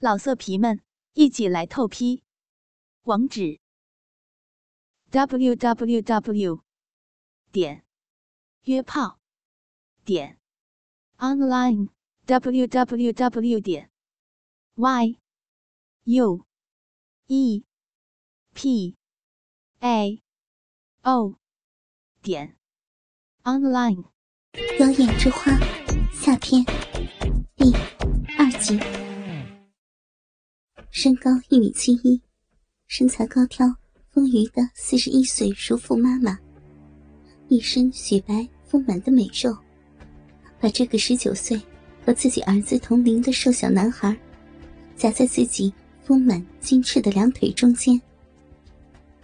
老色皮们，一起来透批！网址：w w w 点约炮点 online w w w 点 y u e p a o 点 online。妖艳之花，下篇第二集。身高一米七一，身材高挑、丰腴的四十一岁熟妇妈妈，一身雪白丰满的美肉，把这个十九岁和自己儿子同龄的瘦小男孩夹在自己丰满精致的两腿中间，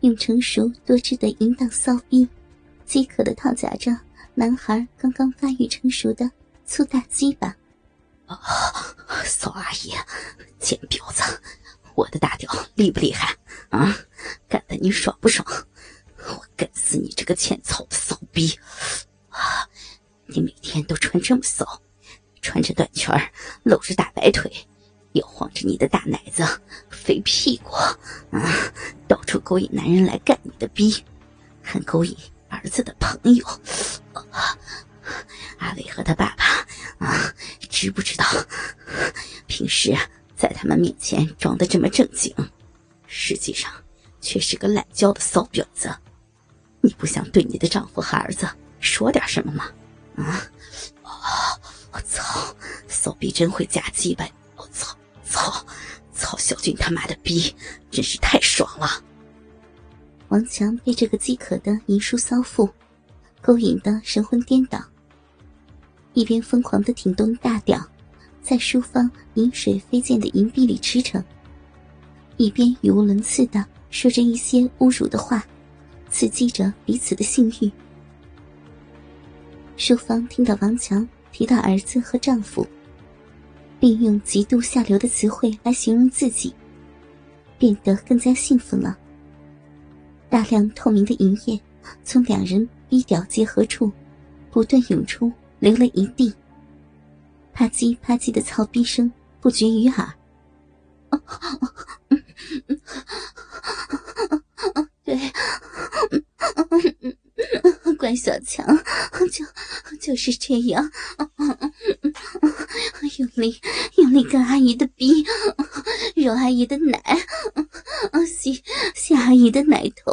用成熟多汁的淫荡骚逼，饥渴的套夹着男孩刚刚发育成熟的粗大鸡巴。啊，骚阿姨，贱婊子，我的大屌厉不厉害啊？干得你爽不爽？我干死你这个欠操的骚逼！啊，你每天都穿这么骚，穿着短裙露着大白腿，又晃着你的大奶子、肥屁股，啊，到处勾引男人来干你的逼，还勾引儿子的朋友。啊，阿伟和他爸爸啊。知不知道？平时在他们面前装的这么正经，实际上却是个懒娇的骚婊子。你不想对你的丈夫和儿子说点什么吗？啊！我操！骚逼真会夹鸡巴！我操！操！操！小俊他妈的逼，真是太爽了！王强被这个饥渴的淫书骚妇勾引的神魂颠倒。一边疯狂的挺动大屌，在淑芳饮水飞溅的银币里驰骋，一边语无伦次的说着一些侮辱的话，刺激着彼此的性欲。淑芳听到王强提到儿子和丈夫，并用极度下流的词汇来形容自己，变得更加兴奋了。大量透明的银液从两人逼屌结合处不断涌出。流了一地，啪叽啪叽的操逼声不绝于耳。对，关小强，就就是这样，用力用力干阿姨的逼，揉阿姨的奶，吸吸阿姨的奶头。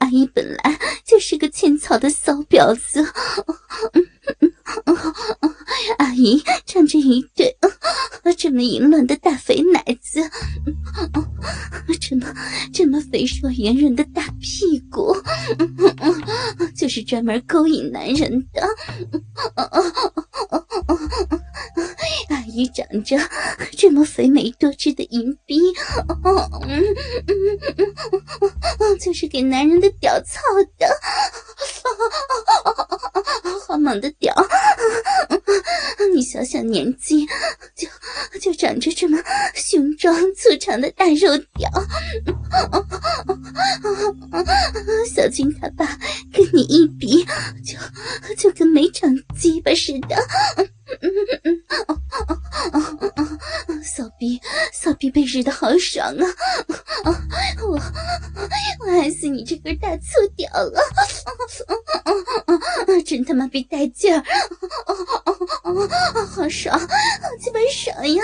阿姨本来就是个欠操的骚婊子，阿姨长着一对这么淫乱的大肥奶子，这么这么肥硕圆润的大屁股，就是专门勾引男人的。阿姨长着这么肥美多汁的银逼，就是给男人的屌操的。好猛的屌！你小小年纪就就长着这么雄壮粗长的大肉屌，小军他爸跟你一比，就就跟没长鸡巴似的。骚逼，骚逼被日的好爽啊！我我爱死你这根大粗屌了！真他妈逼带劲儿！好爽，好鸡巴爽呀！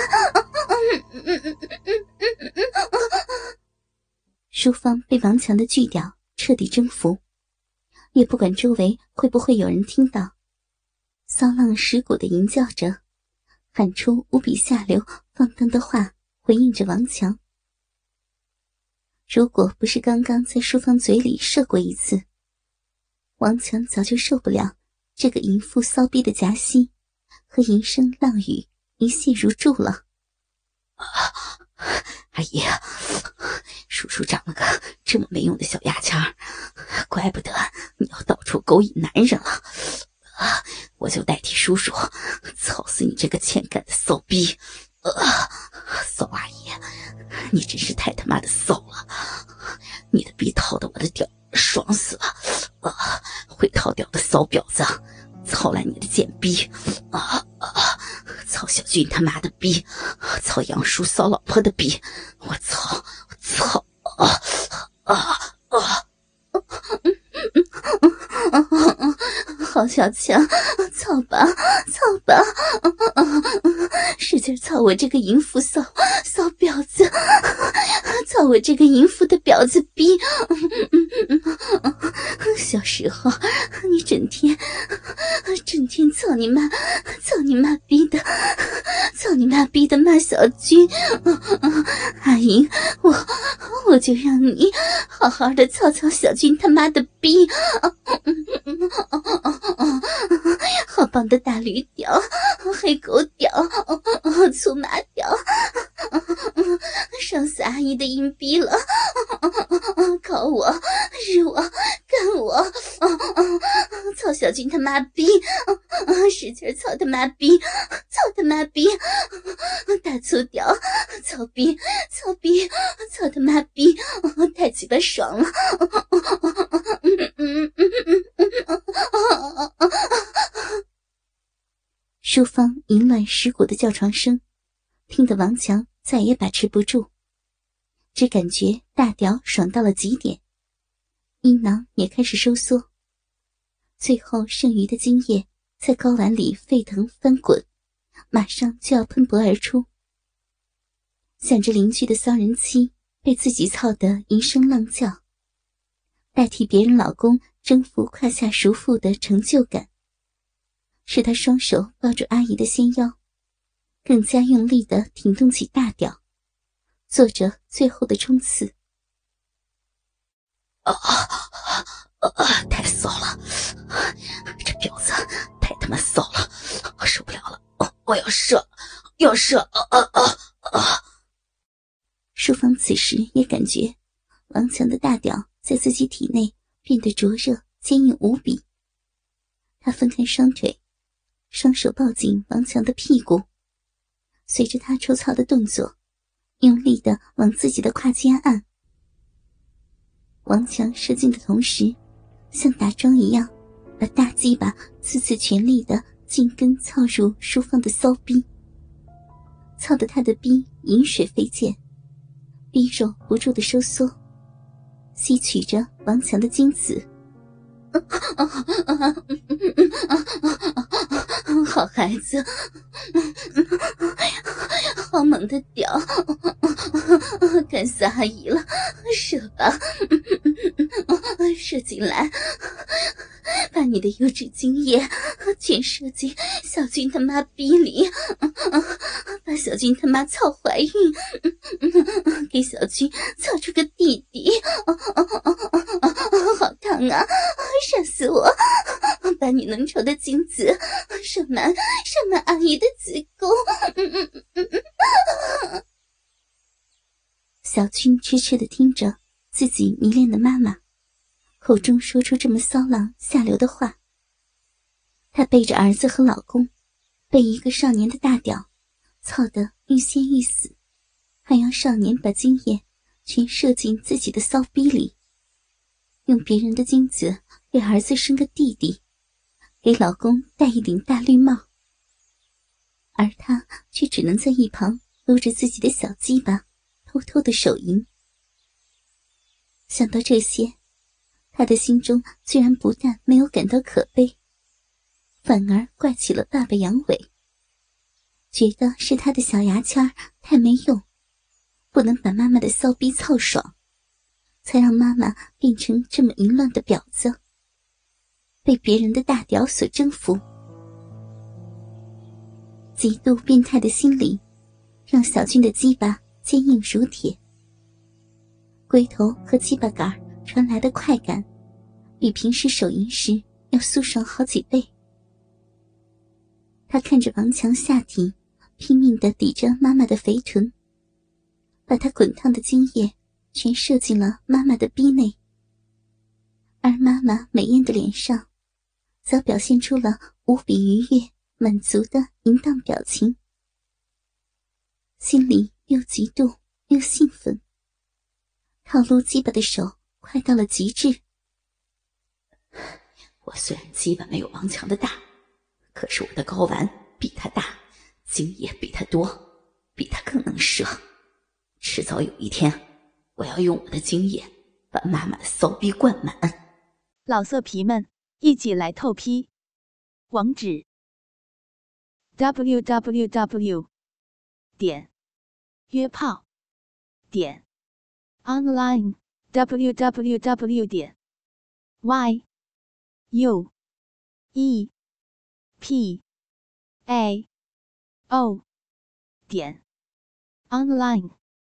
淑芳被王强的巨屌彻底征服，也不管周围会不会有人听到，骚浪石骨的吟叫着。喊出无比下流、放荡的话，回应着王强。如果不是刚刚在淑芳嘴里射过一次，王强早就受不了这个淫妇骚逼的夹心和淫声浪语，一泻如注了。阿姨，叔叔长了个这么没用的小牙签怪不得你要到处勾引男人了。啊！我就代替叔叔死你这个欠干的骚逼！啊，骚阿姨，你真是太他妈的骚了！你的逼套的我的屌爽死了！啊，会套屌的骚婊子，操烂你的贱逼！啊啊！操操小俊他妈的逼！操杨叔骚老婆的逼！我操！我操！啊啊啊！好小强，操吧，操，我这个淫妇骚骚婊子，操我这个淫妇的婊子逼！小时候你整天整天操你妈，操你妈逼的，操你妈逼的骂小军，阿英，我我就让你好好的操操小军他妈的逼！好棒的大驴屌，黑狗屌，粗麻屌，上死阿姨的阴逼了！搞我，日我，干我！操小军他妈逼，使劲操他妈逼，操他妈逼！大粗屌，操逼，操逼，操他妈逼！太鸡巴爽了！书房淫乱蚀骨的叫床声，听得王强再也把持不住，只感觉大屌爽到了极点，阴囊也开始收缩，最后剩余的精液在睾丸里沸腾翻滚，马上就要喷薄而出。想着邻居的骚人妻被自己操得一声浪叫，代替别人老公征服胯下熟妇的成就感。是他双手抱住阿姨的纤腰，更加用力的挺动起大屌，做着最后的冲刺。啊啊！太骚了，这婊子太他妈骚了，我受不了了！我我要射，要射！啊啊啊啊！淑芳此时也感觉王强的大屌在自己体内变得灼热、坚硬无比。他分开双腿。双手抱紧王强的屁股，随着他抽操的动作，用力的往自己的胯间按。王强射精的同时，像打桩一样，把大鸡巴次次全力的进根操入舒放的骚逼，操得他的逼饮水飞溅，逼肉不住的收缩，吸取着王强的精子。好孩子，好猛的屌，干死阿姨了，射吧，射进来，把你的优质精液全射进小军他妈逼里，把小军他妈操怀孕，给小军操出个弟弟，好烫啊！射死我！把你浓稠的精子射满，射满阿姨的子宫。小军痴痴的听着自己迷恋的妈妈口中说出这么骚浪下流的话，他背着儿子和老公，被一个少年的大屌操得欲仙欲死，还要少年把精液全射进自己的骚逼里，用别人的精子。给儿子生个弟弟，给老公戴一顶大绿帽，而他却只能在一旁搂着自己的小鸡巴，偷偷的手淫。想到这些，他的心中居然不但没有感到可悲，反而怪起了爸爸杨伟，觉得是他的小牙签太没用，不能把妈妈的骚逼操爽，才让妈妈变成这么淫乱的婊子。被别人的大屌所征服，极度变态的心理，让小军的鸡巴坚硬如铁。龟头和鸡巴杆传来的快感，比平时手淫时要速爽好几倍。他看着王强下体拼命的抵着妈妈的肥臀，把她滚烫的精液全射进了妈妈的逼内，而妈妈美艳的脸上。则表现出了无比愉悦、满足的淫荡表情，心里又嫉妒又兴奋。套路鸡巴的手快到了极致。我虽然鸡巴没有王强的大，可是我的睾丸比他大，经验比他多，比他更能射。迟早有一天，我要用我的经验把妈妈的骚逼灌满。老色皮们，一起来透批！网址：w w w 点约炮点 online w w w 点 y u e p a o 点 online。